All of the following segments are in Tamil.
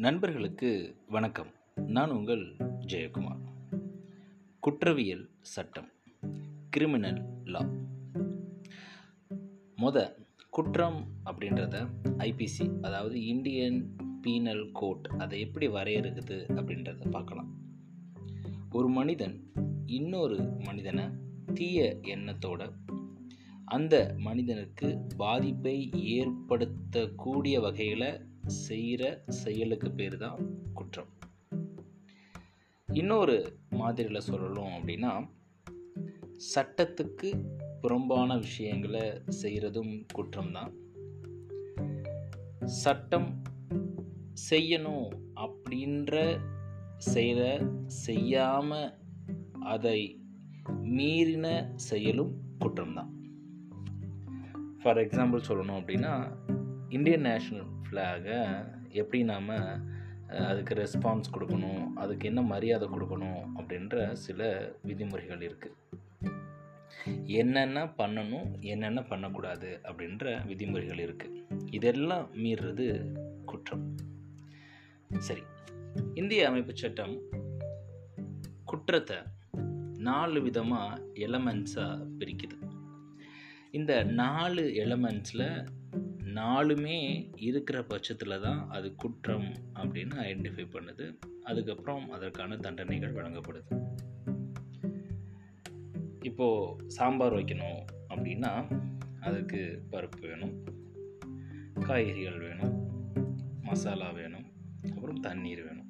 நண்பர்களுக்கு வணக்கம். நான் உங்கள் ஜெயக்குமார். குற்றவியல் சட்டம். கிரிமினல் லா மொத குற்றம் அப்படின்றத ஐபிசி அதாவது இந்தியன் பீனல் கோட் அதை எப்படி வரையறுக்குது அப்படின்றத பார்க்கலாம். ஒரு மனிதன் இன்னொரு மனிதனை தீய எண்ணத்தோட அந்த மனிதனுக்கு பாதிப்பை ஏற்படுத்தக்கூடிய வகையில் செய்கிற செயலுக்கு பேர் தான் குற்றம். இன்னொரு மாதிரியில் சொல்லணும் அப்படின்னா சட்டத்துக்கு புறம்பான விஷயங்களை செய்கிறதும் குற்றம்தான் சட்டம் செய்யணும் அப்படின்ற செயலை செய்யாமல் அதை மீறின செயலும் குற்றம்தான் ஃபார் எக்ஸாம்பிள் சொல்லணும் அப்படின்னா இந்தியன் நேஷ்னல் ஃப்ளாகை எப்படி நாம் அதுக்கு ரெஸ்பான்ஸ் கொடுக்கணும் அதுக்கு என்ன மரியாதை கொடுக்கணும் அப்படின்ற சில விதிமுறைகள் இருக்குது என்னென்ன பண்ணணும் என்னென்ன பண்ணக்கூடாது அப்படின்ற விதிமுறைகள் இருக்குது இதெல்லாம் மீறுறது குற்றம். சரி. இந்திய அமைப்பு சட்டம் குற்றத்தை நாலு விதமாக எலமெண்ட்ஸாக பிரிக்குது. இந்த நாலு எலமெண்ட்ஸில் நாலுமே இருக்கிற பட்சத்தில் தான் அது குற்றம் அப்படின்னு ஐடென்டிஃபை பண்ணுது. அதுக்கப்புறம் அதற்கான தண்டனைகள் வழங்கப்படுது. இப்போது சாம்பார் வைக்கணும் அப்படின்னா அதுக்கு பருப்பு வேணும் காய்கறிகள் வேணும் மசாலா வேணும் அப்புறம் தண்ணீர் வேணும்.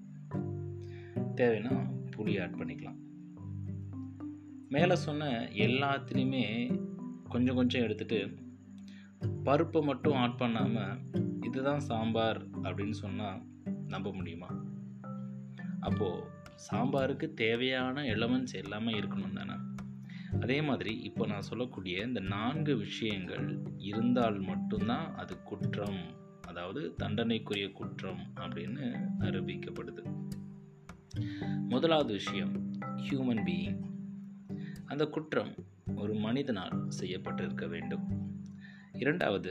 தேவைன்னா புளி ஆட் பண்ணிக்கலாம். மேலே சொன்ன எல்லாத்துலேயுமே கொஞ்சம் கொஞ்சம் எடுத்துகிட்டு பருப்பை மட்டும் ஆட் பண்ணாமல் இதுதான் சாம்பார் அப்படின்னு சொன்னால் நம்ப முடியுமா? அப்போது சாம்பாருக்கு தேவையான எலமெண்ட்ஸ் எல்லாமே இருக்கணும் தானே? அதே மாதிரி இப்போ நான் சொல்லக்கூடிய இந்த நான்கு விஷயங்கள் இருந்தால் மட்டும்தான் அது குற்றம். அதாவது தண்டனைக்குரிய குற்றம் அப்படின்னு அறிவிக்கப்படுது. முதலாவது விஷயம் ஹியூமன் பீயிங் அந்த குற்றம் ஒரு மனிதனால் செய்யப்பட்டிருக்க வேண்டும். இரண்டாவது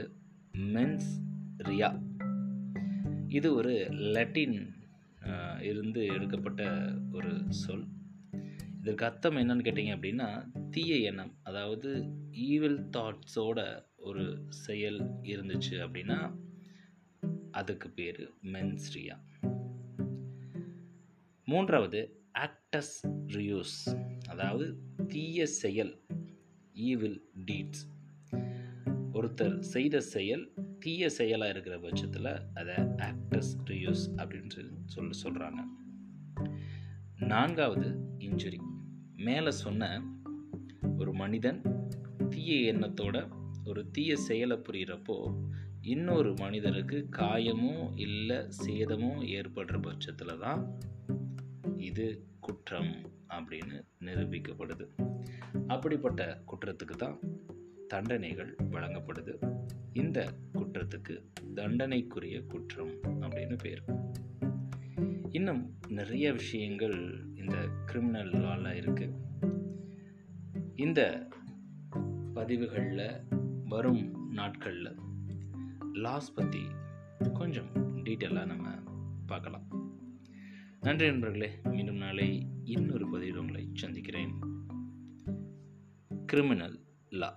மென்ஸ் ரியா. இது ஒரு லட்டின் இருந்து எடுக்கப்பட்ட ஒரு சொல். இதற்கு அர்த்தம் என்னன்னு கேட்டிங்க அப்படின்னா தீய எண்ணம் அதாவது ஈவில் தாட்ஸோட ஒரு செயல் இருந்துச்சு அப்படின்னா அதுக்கு பேர் மென்ஸ்ரியா மூன்றாவது ஆக்டஸ் ரியூஸ் அதாவது தீய செயல் ஈவில் டீட்ஸ் ஒருத்தர் செய்த செயல் தீய செயலாக இருக்கிற பட்சத்தில் அதை ஆக்டஸ் ரியூஸ் அப்படின்னு சொல்லி சொல்ல சொல்கிறாங்க நான்காவது இன்ஜுரி. மேலே சொன்ன ஒரு மனிதன் தீய எண்ணத்தோட ஒரு தீய செயலை புரிகிறப்போ இன்னொரு மனிதனுக்கு காயமோ இல்லை சேதமோ ஏற்படுற பட்சத்தில் தான் இது குற்றம் அப்படின்னு நிரூபிக்கப்படுது. அப்படிப்பட்ட குற்றத்துக்கு தான் தண்டனைகள் வழங்கப்படுது. இந்த குற்றத்துக்கு தண்டனைக்குரிய குற்றம் அப்படின்னு பேர். இன்னும் நிறைய விஷயங்கள் இந்த கிரிமினல் லாவில் இருக்குது இந்த பதிவுகளில் வரும் நாட்களில் லாஸ் பற்றி கொஞ்சம் டீட்டெயிலாக நம்ம பார்க்கலாம். நன்றி நண்பர்களே மீண்டும் நாளை இன்னொரு பதிவில் உங்களை சந்திக்கிறேன். கிரிமினல் லா